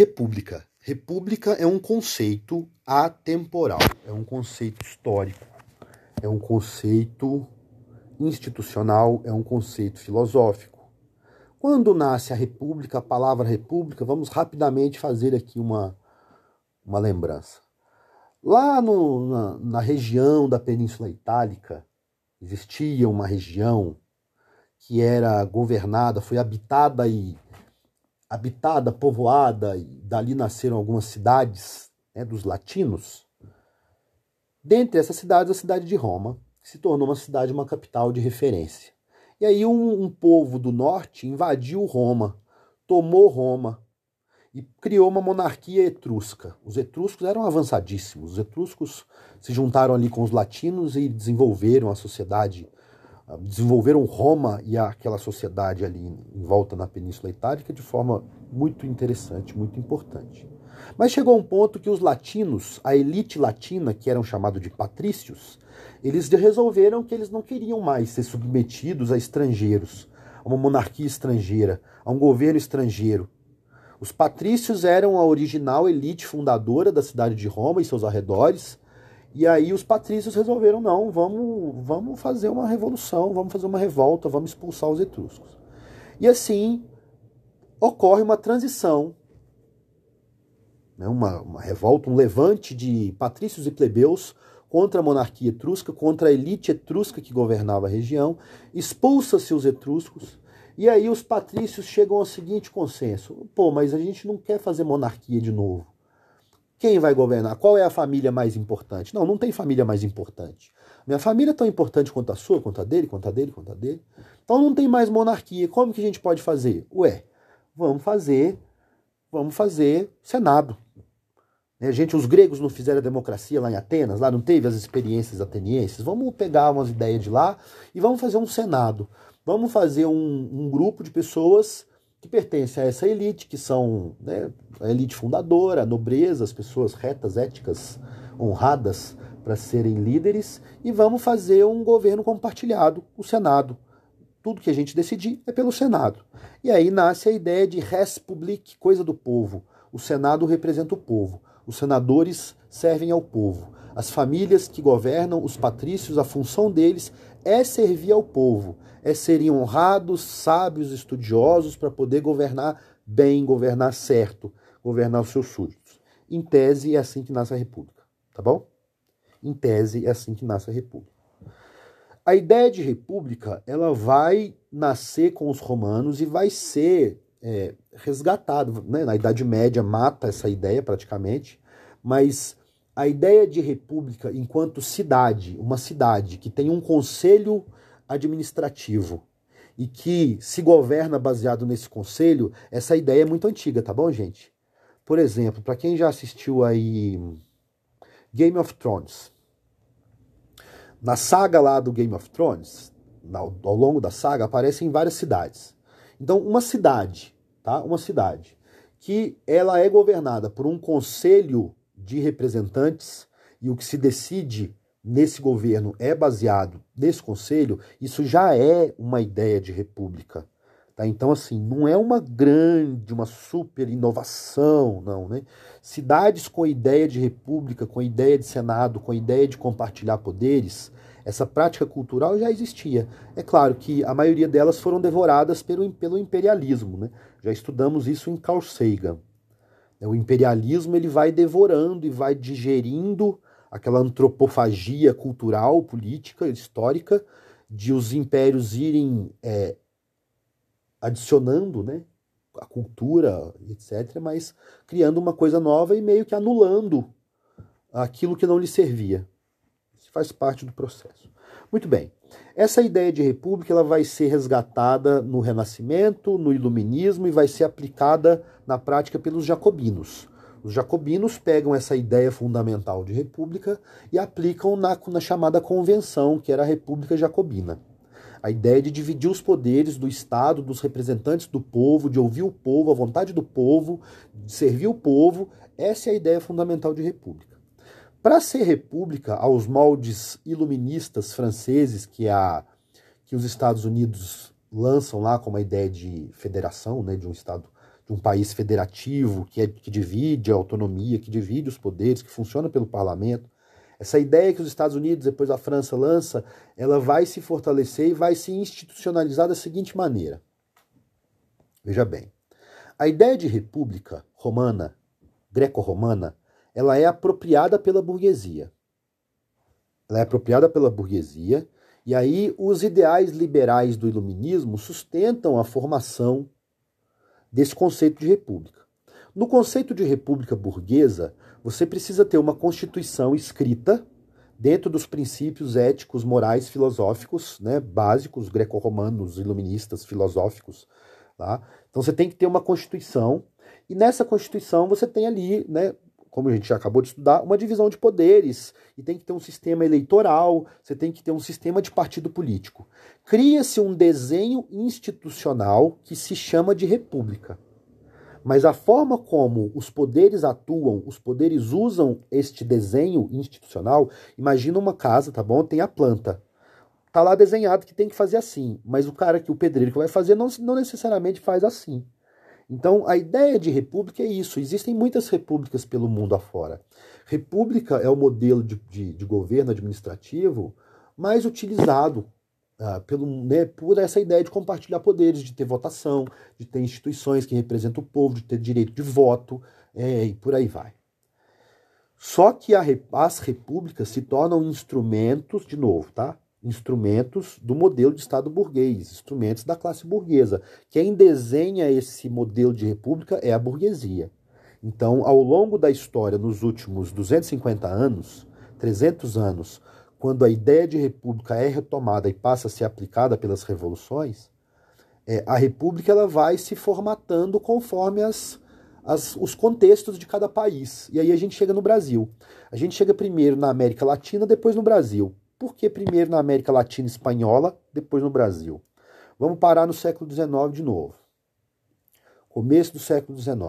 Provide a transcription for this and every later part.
República. República é um conceito atemporal, é um conceito histórico, é um conceito institucional, é um conceito filosófico. Quando nasce a República, a palavra República, vamos rapidamente fazer aqui uma, uma lembrança. Lá no, na, na região da Península Itálica, existia uma região que era governada, foi habitada e habitada, povoada, e dali nasceram algumas cidades né, dos latinos. Dentre essas cidades, a cidade de Roma se tornou uma cidade, uma capital de referência. E aí um, um povo do norte invadiu Roma, tomou Roma e criou uma monarquia etrusca. Os etruscos eram avançadíssimos. Os etruscos se juntaram ali com os latinos e desenvolveram a sociedade desenvolveram Roma e aquela sociedade ali em volta na Península Itálica de forma muito interessante, muito importante. Mas chegou um ponto que os latinos, a elite latina, que eram chamados de patrícios, eles resolveram que eles não queriam mais ser submetidos a estrangeiros, a uma monarquia estrangeira, a um governo estrangeiro. Os patrícios eram a original elite fundadora da cidade de Roma e seus arredores, e aí os patrícios resolveram, não, vamos, vamos fazer uma revolução, vamos fazer uma revolta, vamos expulsar os etruscos. E assim ocorre uma transição, né, uma, uma revolta, um levante de patrícios e plebeus contra a monarquia etrusca, contra a elite etrusca que governava a região, expulsa-se os etruscos, e aí os patrícios chegam ao seguinte consenso: pô, mas a gente não quer fazer monarquia de novo. Quem vai governar? Qual é a família mais importante? Não, não tem família mais importante. Minha família é tão importante quanto a sua, quanto a dele, quanto a dele, quanto a dele. Então não tem mais monarquia. Como que a gente pode fazer? Ué, vamos fazer, vamos fazer Senado. Né, gente, os gregos não fizeram a democracia lá em Atenas, lá não teve as experiências atenienses. Vamos pegar umas ideias de lá e vamos fazer um Senado. Vamos fazer um, um grupo de pessoas que pertence a essa elite, que são né, a elite fundadora, a nobreza, as pessoas retas, éticas, honradas para serem líderes, e vamos fazer um governo compartilhado, o Senado. Tudo que a gente decidir é pelo Senado. E aí nasce a ideia de res public, coisa do povo. O Senado representa o povo. Os senadores servem ao povo. As famílias que governam, os patrícios, a função deles é servir ao povo, é serem honrados, sábios, estudiosos para poder governar bem, governar certo, governar os seus súditos. Em tese, é assim que nasce a República, tá bom? Em tese, é assim que nasce a República. A ideia de república ela vai nascer com os romanos e vai ser é, resgatada. Né? Na Idade Média mata essa ideia praticamente, mas a ideia de república enquanto cidade, uma cidade que tem um conselho administrativo e que se governa baseado nesse conselho, essa ideia é muito antiga, tá bom, gente? Por exemplo, para quem já assistiu aí Game of Thrones, na saga lá do Game of Thrones, ao longo da saga, aparecem várias cidades. Então, uma cidade, tá? Uma cidade que ela é governada por um conselho de representantes e o que se decide nesse governo é baseado nesse conselho, isso já é uma ideia de república. Tá? Então, assim, não é uma grande, uma super inovação, não. Né? Cidades com ideia de república, com ideia de senado, com ideia de compartilhar poderes, essa prática cultural já existia. É claro que a maioria delas foram devoradas pelo, pelo imperialismo. Né? Já estudamos isso em Carl Sagan. O imperialismo ele vai devorando e vai digerindo aquela antropofagia cultural, política, histórica, de os impérios irem é, adicionando né, a cultura, etc., mas criando uma coisa nova e meio que anulando aquilo que não lhe servia. Faz parte do processo. Muito bem. Essa ideia de república ela vai ser resgatada no Renascimento, no Iluminismo e vai ser aplicada na prática pelos jacobinos. Os jacobinos pegam essa ideia fundamental de república e aplicam na, na chamada convenção, que era a República Jacobina. A ideia de dividir os poderes do Estado, dos representantes do povo, de ouvir o povo, a vontade do povo, de servir o povo, essa é a ideia fundamental de república. Para ser república, aos moldes iluministas franceses que, a, que os Estados Unidos lançam lá como a ideia de federação, né, de um Estado de um país federativo que, é, que divide a autonomia, que divide os poderes, que funciona pelo parlamento. Essa ideia que os Estados Unidos, depois a França lança, ela vai se fortalecer e vai se institucionalizar da seguinte maneira. Veja bem, a ideia de república romana, greco-romana, ela é apropriada pela burguesia. Ela é apropriada pela burguesia, e aí os ideais liberais do iluminismo sustentam a formação desse conceito de república. No conceito de república burguesa, você precisa ter uma constituição escrita dentro dos princípios éticos, morais, filosóficos, né, básicos greco-romanos, iluministas, filosóficos. Tá? Então você tem que ter uma constituição e nessa constituição você tem ali, né, como a gente já acabou de estudar, uma divisão de poderes e tem que ter um sistema eleitoral, você tem que ter um sistema de partido político. Cria-se um desenho institucional que se chama de república. Mas a forma como os poderes atuam, os poderes usam este desenho institucional, imagina uma casa, tá bom? Tem a planta. Tá lá desenhado que tem que fazer assim, mas o cara que o pedreiro que vai fazer não, não necessariamente faz assim. Então, a ideia de república é isso. Existem muitas repúblicas pelo mundo afora. República é o modelo de, de, de governo administrativo mais utilizado uh, pelo, né, por essa ideia de compartilhar poderes, de ter votação, de ter instituições que representam o povo, de ter direito de voto, é, e por aí vai. Só que a, as repúblicas se tornam instrumentos, de novo, tá? Instrumentos do modelo de Estado burguês, instrumentos da classe burguesa. Quem desenha esse modelo de república é a burguesia. Então, ao longo da história, nos últimos 250 anos, 300 anos, quando a ideia de república é retomada e passa a ser aplicada pelas revoluções, é, a república ela vai se formatando conforme as, as, os contextos de cada país. E aí a gente chega no Brasil. A gente chega primeiro na América Latina, depois no Brasil. Por que primeiro na América Latina Espanhola, depois no Brasil? Vamos parar no século XIX de novo. Começo do século XIX.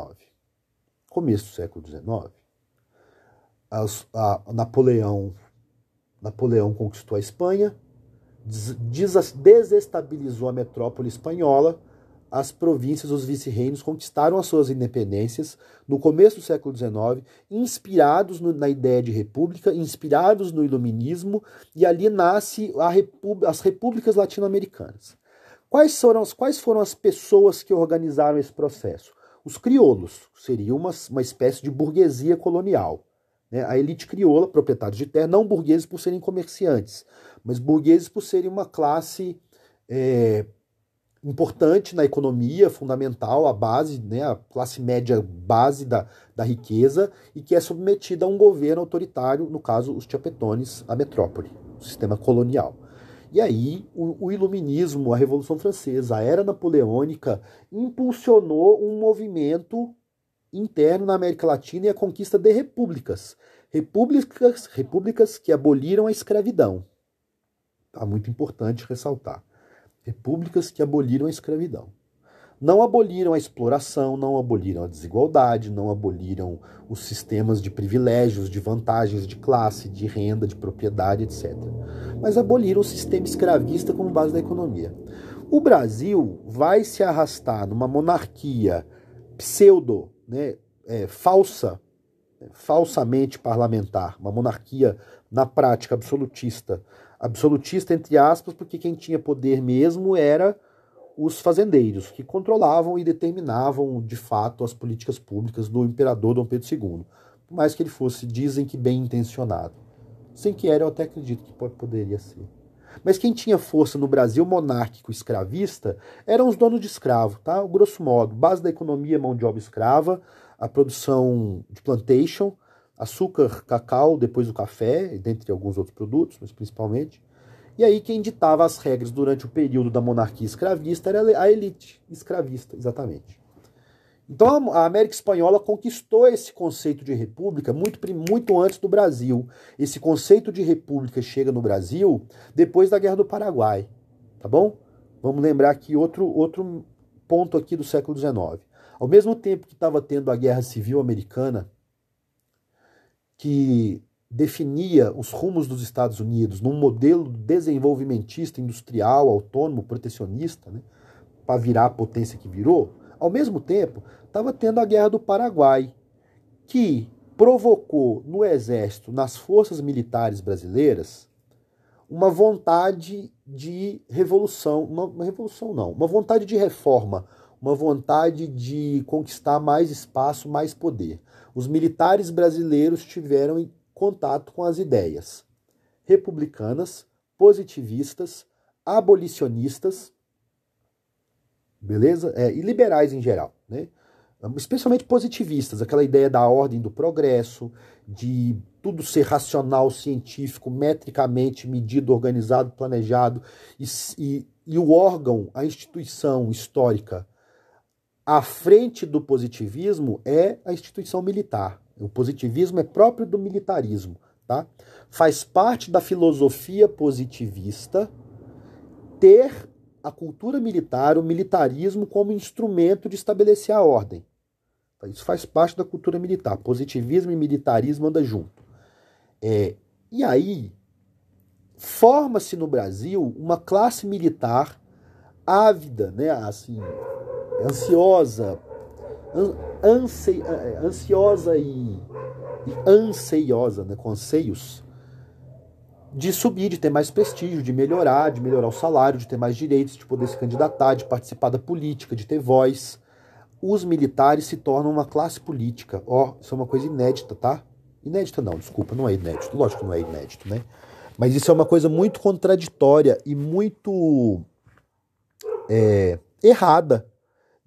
Começo do século XIX. As, a, Napoleão, Napoleão conquistou a Espanha, des, desestabilizou a metrópole espanhola as províncias, os vice-reinos conquistaram as suas independências no começo do século XIX, inspirados no, na ideia de república, inspirados no iluminismo, e ali nasce repú as repúblicas latino-americanas. Quais foram, as, quais foram as pessoas que organizaram esse processo? Os crioulos, seria uma, uma espécie de burguesia colonial. Né? A elite crioula, proprietários de terra, não burgueses por serem comerciantes, mas burgueses por serem uma classe é, importante na economia, fundamental, a base, né, a classe média base da, da riqueza, e que é submetida a um governo autoritário, no caso, os Chapetones, a metrópole, o sistema colonial. E aí, o, o, iluminismo, a Revolução Francesa, a Era Napoleônica, impulsionou um movimento interno na América Latina e a conquista de repúblicas. Repúblicas, repúblicas que aboliram a escravidão. Tá muito importante ressaltar repúblicas que aboliram a escravidão. Não aboliram a exploração, não aboliram a desigualdade, não aboliram os sistemas de privilégios, de vantagens de classe, de renda, de propriedade, etc. Mas aboliram o sistema escravista como base da economia. O Brasil vai se arrastar numa monarquia pseudo, né, é, falsa, falsamente parlamentar, uma monarquia na prática absolutista, absolutista entre aspas, porque quem tinha poder mesmo era os fazendeiros, que controlavam e determinavam de fato as políticas públicas do imperador Dom Pedro II, por mais que ele fosse, dizem que bem intencionado. Sem que era, eu até acredito que poderia ser. Mas quem tinha força no Brasil monárquico escravista eram os donos de escravo, tá? O grosso modo, base da economia mão de obra escrava, a produção de plantation, açúcar, cacau, depois o café, dentre alguns outros produtos, mas principalmente. E aí quem ditava as regras durante o período da monarquia escravista era a elite escravista, exatamente. Então a América Espanhola conquistou esse conceito de república muito, muito antes do Brasil. Esse conceito de república chega no Brasil depois da Guerra do Paraguai, tá bom? Vamos lembrar aqui outro, outro ponto aqui do século XIX. Ao mesmo tempo que estava tendo a Guerra Civil Americana, que definia os rumos dos Estados Unidos num modelo desenvolvimentista, industrial, autônomo, protecionista, né, para virar a potência que virou, Ao mesmo tempo, estava tendo a Guerra do Paraguai, que provocou no Exército, nas forças militares brasileiras, uma vontade de revolução, uma, uma revolução não, uma vontade de reforma, uma vontade de conquistar mais espaço, mais poder. Os militares brasileiros tiveram contato com as ideias republicanas, positivistas, abolicionistas, beleza? É, e liberais em geral, né? especialmente positivistas, aquela ideia da ordem do progresso, de tudo ser racional, científico, metricamente medido, organizado, planejado, e, e, e o órgão, a instituição histórica à frente do positivismo é a instituição militar. O positivismo é próprio do militarismo, tá? Faz parte da filosofia positivista ter a cultura militar, o militarismo como instrumento de estabelecer a ordem. Tá? Isso faz parte da cultura militar. Positivismo e militarismo andam junto. É, e aí forma-se no Brasil uma classe militar ávida, né, assim, ansiosa, ansi, é, ansiosa e, e anseiosa, né, com anseios, de subir, de ter mais prestígio, de melhorar, de melhorar o salário, de ter mais direitos, de poder se candidatar, de participar da política, de ter voz. Os militares se tornam uma classe política. Ó, oh, isso é uma coisa inédita, tá? Inédita não, desculpa, não é inédito. Lógico que não é inédito, né? Mas isso é uma coisa muito contraditória e muito é, errada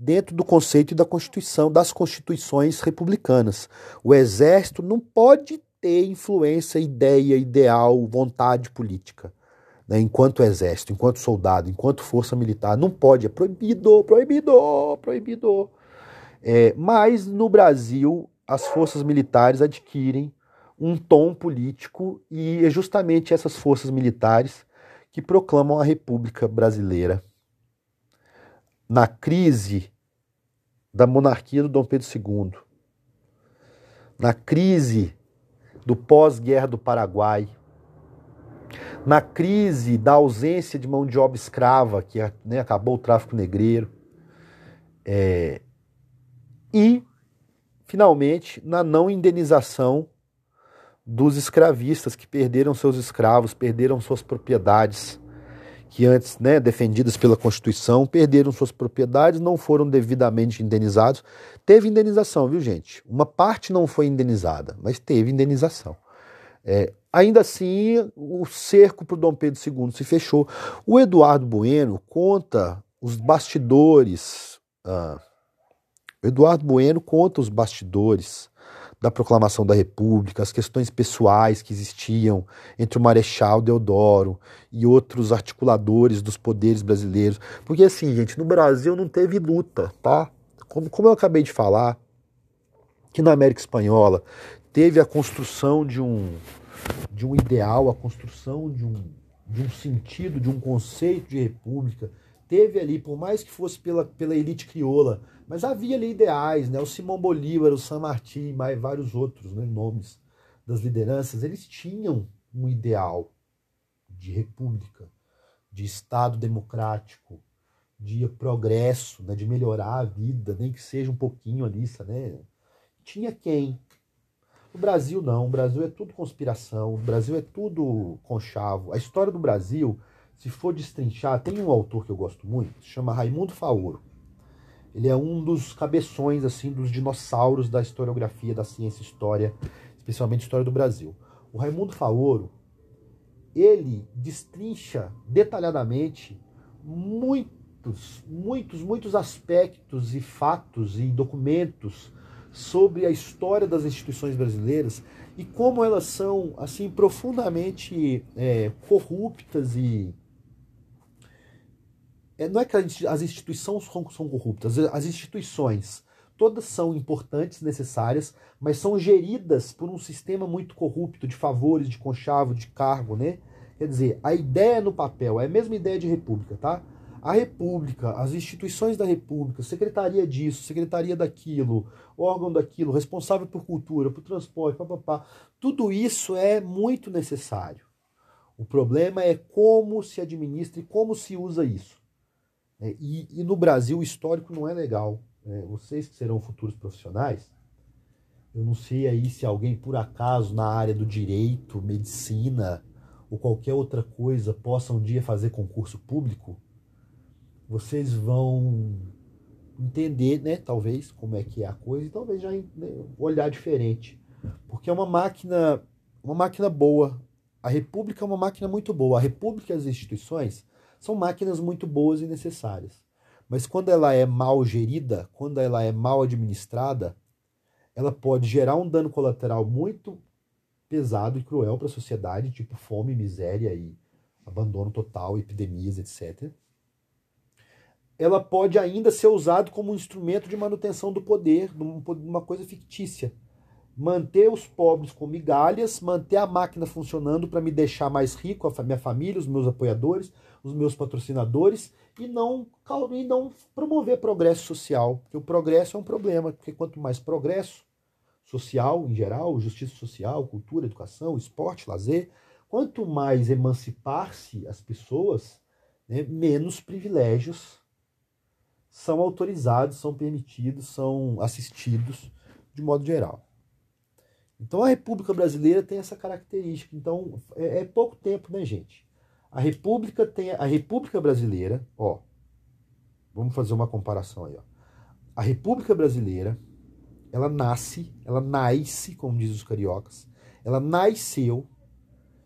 dentro do conceito da Constituição, das constituições republicanas. O exército não pode ter influência, ideia, ideal, vontade política. Né? Enquanto exército, enquanto soldado, enquanto força militar, não pode, é proibido, proibido, proibido. É, mas no Brasil, as forças militares adquirem um tom político e é justamente essas forças militares que proclamam a República Brasileira na crise da monarquia do Dom Pedro II, na crise do pós-guerra do Paraguai, na crise da ausência de mão de obra escrava, que né, acabou o tráfico negreiro, é, e, finalmente, na não indenização dos escravistas que perderam seus escravos, perderam suas propriedades que antes, né, defendidas pela Constituição, perderam suas propriedades, não foram devidamente indenizados. Teve indenização, viu, gente? Uma parte não foi indenizada, mas teve indenização. É, ainda assim, o cerco para o Dom Pedro II se fechou. O Eduardo Bueno conta os bastidores. Ah, Eduardo Bueno conta os bastidores da proclamação da República, as questões pessoais que existiam entre o Marechal Deodoro e outros articuladores dos poderes brasileiros. Porque assim, gente, no Brasil não teve luta, tá? Como, como eu acabei de falar, que na América Espanhola teve a construção de um, de um ideal, a construção de um, de um sentido, de um conceito de república. Teve ali, por mais que fosse pela, pela elite crioula, mas havia ali ideais, né? O Simão Bolívar, o San Martín, mais vários outros né, nomes das lideranças, eles tinham um ideal de república, de Estado democrático, de progresso, né, de melhorar a vida, nem que seja um pouquinho ali, né? Tinha quem? O Brasil não, o Brasil é tudo conspiração, o Brasil é tudo conchavo. A história do Brasil, se for destrinchar, tem um autor que eu gosto muito, se chama Raimundo Faoro. Ele é um dos cabeções assim dos dinossauros da historiografia, da ciência história, especialmente história do Brasil. O Raimundo Faoro, ele destrincha detalhadamente muitos, muitos, muitos aspectos e fatos e documentos sobre a história das instituições brasileiras e como elas são assim profundamente é, corruptas e é, não é que as instituições são corruptas, as instituições todas são importantes, necessárias, mas são geridas por um sistema muito corrupto de favores, de conchavo, de cargo, né? Quer dizer, a ideia no papel é a mesma ideia de república, tá? A república, as instituições da república, secretaria disso, secretaria daquilo, órgão daquilo, responsável por cultura, por transporte, papapá, tudo isso é muito necessário. O problema é como se administra e como se usa isso. É, e, e, no Brasil o histórico não é legal. né, vocês que serão futuros profissionais, eu não sei aí se alguém por acaso na área do direito, medicina ou qualquer outra coisa possa um dia fazer concurso público, vocês vão entender, né, talvez, como é que é a coisa e talvez já né, olhar diferente. Porque é uma máquina, uma máquina boa. A República é uma máquina muito boa. A República e as instituições são máquinas muito boas e necessárias. Mas quando ela é mal gerida, quando ela é mal administrada, ela pode gerar um dano colateral muito pesado e cruel para a sociedade, tipo fome, miséria e abandono total, epidemias, etc. Ela pode ainda ser usada como um instrumento de manutenção do poder, uma coisa fictícia. Manter os pobres com migalhas, manter a máquina funcionando para me deixar mais rico, a minha família, os meus apoiadores, os meus patrocinadores e não, e não promover progresso social, porque o progresso é um problema, porque quanto mais progresso social em geral, justiça social, cultura, educação, esporte, lazer, quanto mais emancipar-se as pessoas, né, menos privilégios são autorizados, são permitidos, são assistidos de modo geral. Então a República Brasileira tem essa característica. Então é, é pouco tempo, né, gente? A República tem a República Brasileira, ó. Vamos fazer uma comparação aí, ó. A República Brasileira, ela nasce, ela nasce, como dizem os cariocas, ela nasceu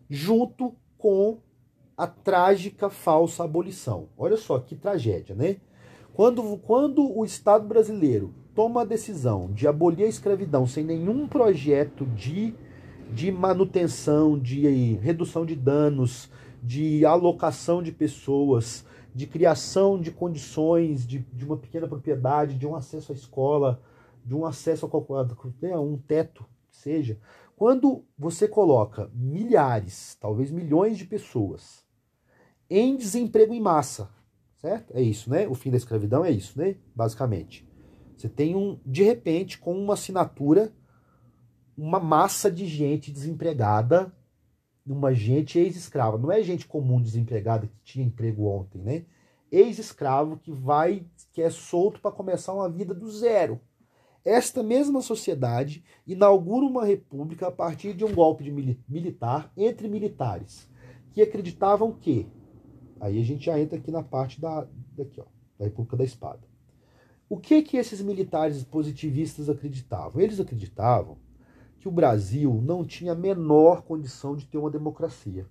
junto com a trágica falsa abolição. Olha só que tragédia, né? Quando, quando o Estado brasileiro toma a decisão de abolir a escravidão sem nenhum projeto de, de manutenção, de redução de danos, de alocação de pessoas, de criação de condições de, de uma pequena propriedade, de um acesso à escola, de um acesso a qualquer né, um teto, seja. Quando você coloca milhares, talvez milhões de pessoas em desemprego em massa, certo? É isso, né? O fim da escravidão é isso, né? Basicamente. Você tem um, de repente, com uma assinatura, uma massa de gente desempregada uma gente ex-escrava. Não é gente comum desempregada que tinha emprego ontem, né? Ex-escravo que vai, que é solto para começar uma vida do zero. Esta mesma sociedade inaugura uma república a partir de um golpe de militar entre militares que acreditavam que aí a gente já entra aqui na parte da daqui, ó, da República da Espada. O que que esses militares positivistas acreditavam? Eles acreditavam que o Brasil não tinha a menor condição de ter uma democracia.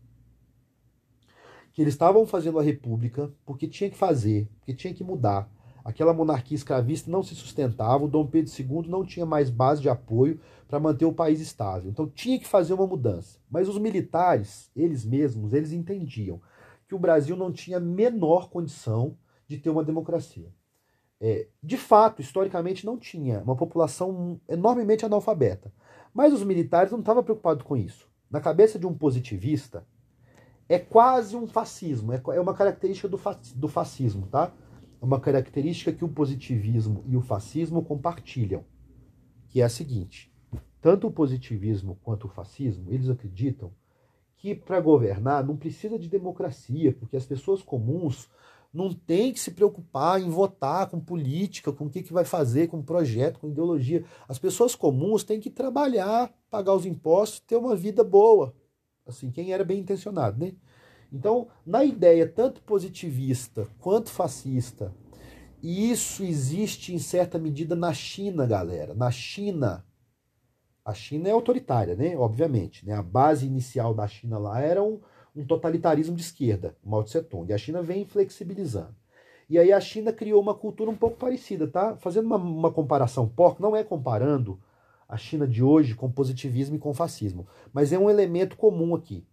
Que eles estavam fazendo a república porque tinha que fazer, porque tinha que mudar. Aquela monarquia escravista não se sustentava, o Dom Pedro II não tinha mais base de apoio para manter o país estável. Então tinha que fazer uma mudança. Mas os militares, eles mesmos, eles entendiam que o Brasil não tinha a menor condição de ter uma democracia. É, de fato, historicamente, não tinha uma população enormemente analfabeta. Mas os militares não estavam preocupados com isso. Na cabeça de um positivista, é quase um fascismo, é, é uma característica do fascismo, tá? É uma característica que o positivismo e o fascismo compartilham, que é a seguinte: tanto o positivismo quanto o fascismo, eles acreditam que para governar não precisa de democracia, porque as pessoas comuns não tem que se preocupar em votar com política, com o que, que vai fazer, com projeto, com ideologia. As pessoas comuns têm que trabalhar, pagar os impostos, ter uma vida boa. Assim, quem era bem intencionado, né? Então, na ideia tanto positivista quanto fascista, isso existe em certa medida na China, galera. Na China, a China é autoritária, né? Obviamente, né? A base inicial da China lá era um, um totalitarismo de esquerda, Mao Tse Tung. E a China vem flexibilizando. E aí a China criou uma cultura um pouco parecida, tá? Fazendo uma, uma comparação porca, não é comparando a China de hoje com positivismo e com fascismo, mas é um elemento comum aqui.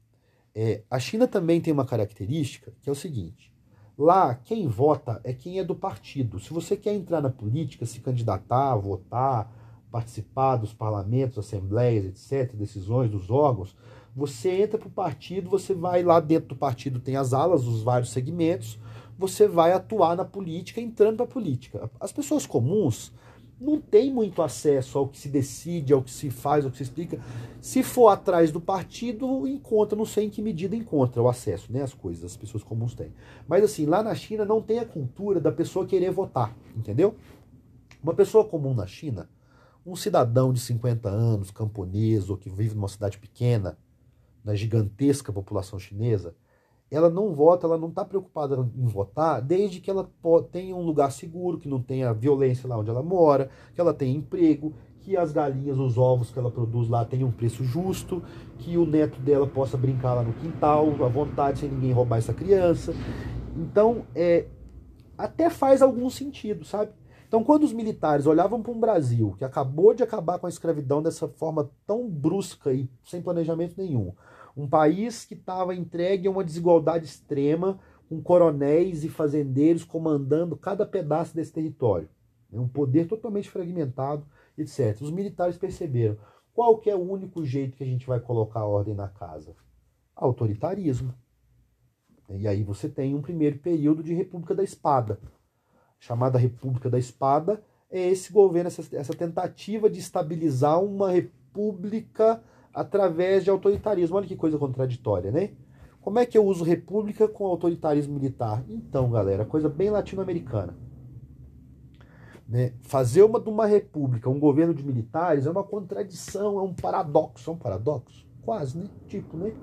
É, a China também tem uma característica que é o seguinte: lá quem vota é quem é do partido. Se você quer entrar na política, se candidatar, votar, participar dos parlamentos, assembleias, etc., decisões dos órgãos, você entra para o partido, você vai lá dentro do partido, tem as alas, os vários segmentos, você vai atuar na política, entrando para a política. As pessoas comuns não têm muito acesso ao que se decide, ao que se faz, ao que se explica. Se for atrás do partido, encontra, não sei em que medida encontra o acesso, né? As coisas, as pessoas comuns têm. Mas assim, lá na China não tem a cultura da pessoa querer votar, entendeu? Uma pessoa comum na China, um cidadão de 50 anos, camponês ou que vive numa cidade pequena, na gigantesca população chinesa, ela não vota, ela não está preocupada em votar, desde que ela tenha um lugar seguro, que não tenha violência lá onde ela mora, que ela tenha emprego, que as galinhas, os ovos que ela produz lá tenham um preço justo, que o neto dela possa brincar lá no quintal à vontade, sem ninguém roubar essa criança. Então, é, até faz algum sentido, sabe? Então, quando os militares olhavam para um Brasil que acabou de acabar com a escravidão dessa forma tão brusca e sem planejamento nenhum, um país que estava entregue a uma desigualdade extrema, com coronéis e fazendeiros comandando cada pedaço desse território. É um poder totalmente fragmentado, etc. Os militares perceberam qual que é o único jeito que a gente vai colocar a ordem na casa? Autoritarismo. E aí você tem um primeiro período de República da Espada. Chamada República da Espada é esse governo, essa, essa tentativa de estabilizar uma república através de autoritarismo. Olha que coisa contraditória, né? Como é que eu uso república com autoritarismo militar? Então, galera, coisa bem latino-americana. Né? Fazer uma de uma república um governo de militares é uma contradição, é um paradoxo. É um paradoxo? Quase, né? Tipo, né?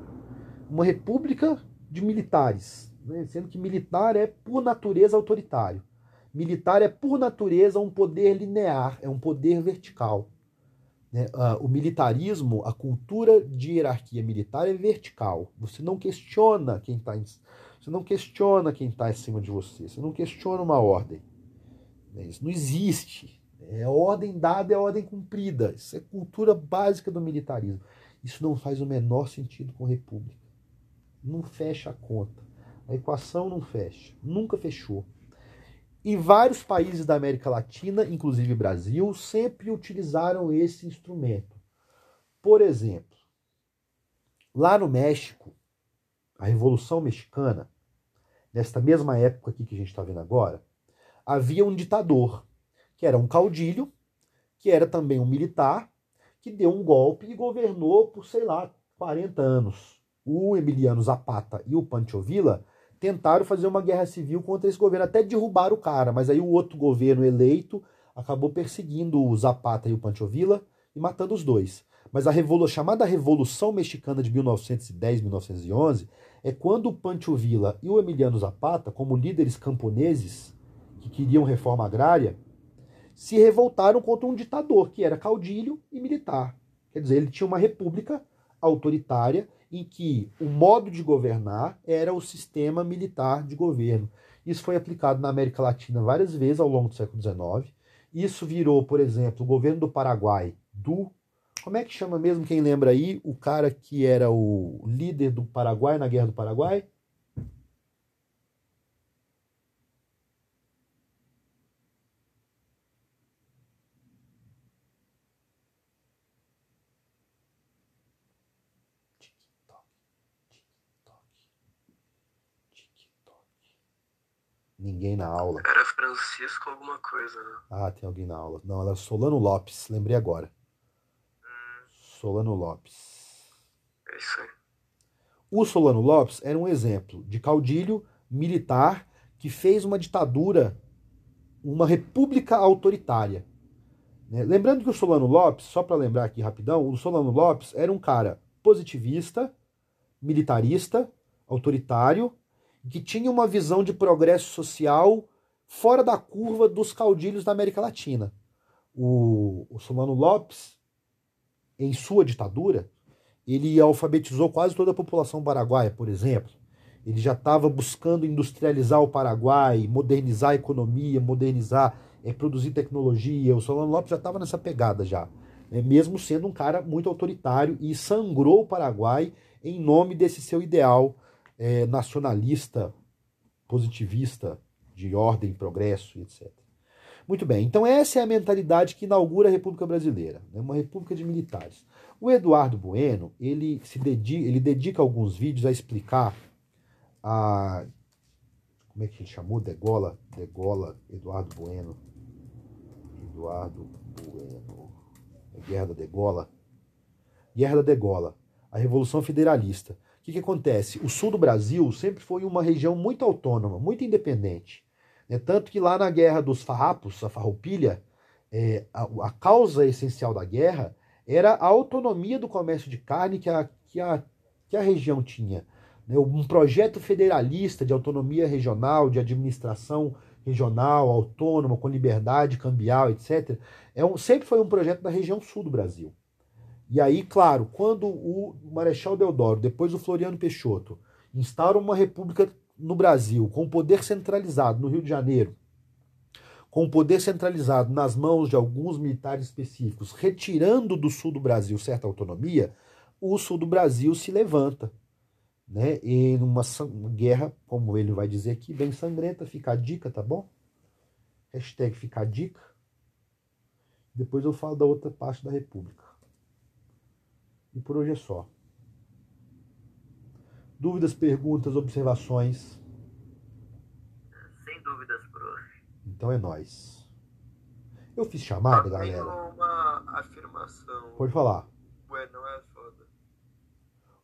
Uma república de militares, né? sendo que militar é por natureza autoritário. Militar é por natureza um poder linear, é um poder vertical. Né? Uh, o militarismo, a cultura de hierarquia militar é vertical. Você não questiona quem está você não questiona quem está acima de você. Você não questiona uma ordem. Né? Isso não existe. É ordem dada, é ordem cumprida. Isso é cultura básica do militarismo. Isso não faz o menor sentido com república. Não fecha a conta. A equação não fecha. Nunca fechou. E vários países da América Latina, inclusive Brasil, sempre utilizaram esse instrumento. Por exemplo, lá no México, a Revolução Mexicana, nesta mesma época aqui que a gente está vendo agora, havia um ditador, que era um caudilho, que era também um militar, que deu um golpe e governou por, sei lá, 40 anos. O Emiliano Zapata e o Pancho Villa tentaram fazer uma guerra civil contra esse governo, até derrubar o cara, mas aí o outro governo eleito acabou perseguindo o Zapata e o Pancho Villa e matando os dois. Mas a revolu chamada Revolução Mexicana de 1910-1911 é quando o Pancho Villa e o Emiliano Zapata, como líderes camponeses que queriam reforma agrária, se revoltaram contra um ditador que era caudilho e militar. Quer dizer, ele tinha uma república autoritária em que o modo de governar era o sistema militar de governo. Isso foi aplicado na América Latina várias vezes ao longo do século XIX. Isso virou, por exemplo, o governo do Paraguai, do. Como é que chama mesmo? Quem lembra aí? O cara que era o líder do Paraguai na Guerra do Paraguai? Ninguém na aula. Era Francisco alguma coisa, né? Ah, tem alguém na aula. Não, era Solano Lopes, lembrei agora. Hum. Solano Lopes. É isso aí. O Solano Lopes era um exemplo de caudilho militar que fez uma ditadura, uma república autoritária. Né? Lembrando que o Solano Lopes, só para lembrar aqui rapidão, o Solano Lopes era um cara positivista, militarista, autoritário, que tinha uma visão de progresso social fora da curva dos caudilhos da América Latina. O, o Solano Lopes, em sua ditadura, ele alfabetizou quase toda a população paraguaia, por exemplo. Ele já estava buscando industrializar o Paraguai, modernizar a economia, modernizar, é, produzir tecnologia. O Solano Lopes já estava nessa pegada já, né? mesmo sendo um cara muito autoritário e sangrou o Paraguai em nome desse seu ideal é, nacionalista, positivista, de ordem, progresso, etc. Muito bem, então essa é a mentalidade que inaugura a República Brasileira, né? uma república de militares. O Eduardo Bueno, ele, se dedica, ele dedica alguns vídeos a explicar a... Como é que ele chamou? Degola? Degola, Eduardo Bueno. Eduardo Bueno. Guerra da Degola. Guerra da Degola. A Revolução Federalista. O que, que acontece? O sul do Brasil sempre foi uma região muito autônoma, muito independente. Né? Tanto que lá na Guerra dos Farrapos, a Farroupilha, é, a, a, causa essencial da guerra era a autonomia do comércio de carne que a, que a, que a região tinha. Né? Um projeto federalista de autonomia regional, de administração regional, autônoma, com liberdade cambial, etc. É um, sempre foi um projeto da região sul do Brasil. E aí, claro, quando o Marechal Deodoro, depois o Floriano Peixoto, instauram uma república no Brasil, com poder centralizado no Rio de Janeiro, com poder centralizado nas mãos de alguns militares específicos, retirando do sul do Brasil certa autonomia, o sul do Brasil se levanta. Né? E numa guerra, como ele vai dizer aqui, bem sangrenta, fica a dica, tá bom? Hashtag fica a dica. Depois eu falo da outra parte da República. E por hoje é só. Dúvidas, perguntas, observações? Sem dúvidas, prof. Então é nós. Eu fiz chamada, Eu galera. tenho uma afirmação. Pode falar. Bueno é foda.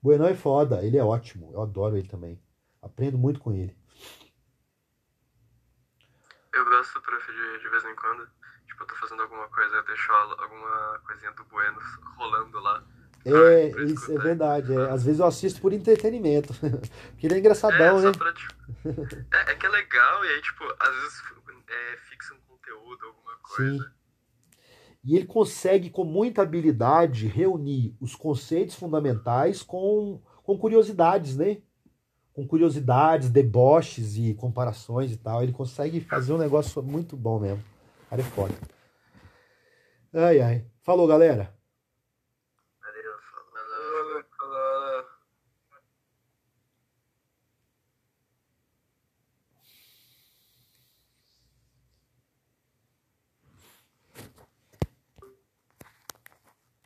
Bueno é foda, ele é ótimo. Eu adoro ele também. Aprendo muito com ele. Eu gosto, prof, de, de vez em quando. Tipo, eu tô fazendo alguma coisa, eu deixo alguma coisinha do Bueno rolando lá. É, pra isso é verdade. é. Às vezes eu assisto por entretenimento. Porque ele é engraçadão, é, né? pra, tipo, é, é que é legal, e aí, tipo, às vezes é, fixa um conteúdo, alguma coisa. Sim. E ele consegue, com muita habilidade, reunir os conceitos fundamentais com, com curiosidades, né? Com curiosidades, deboches e comparações e tal. Ele consegue fazer um negócio muito bom mesmo. O cara é foda. Ai, ai. Falou, galera.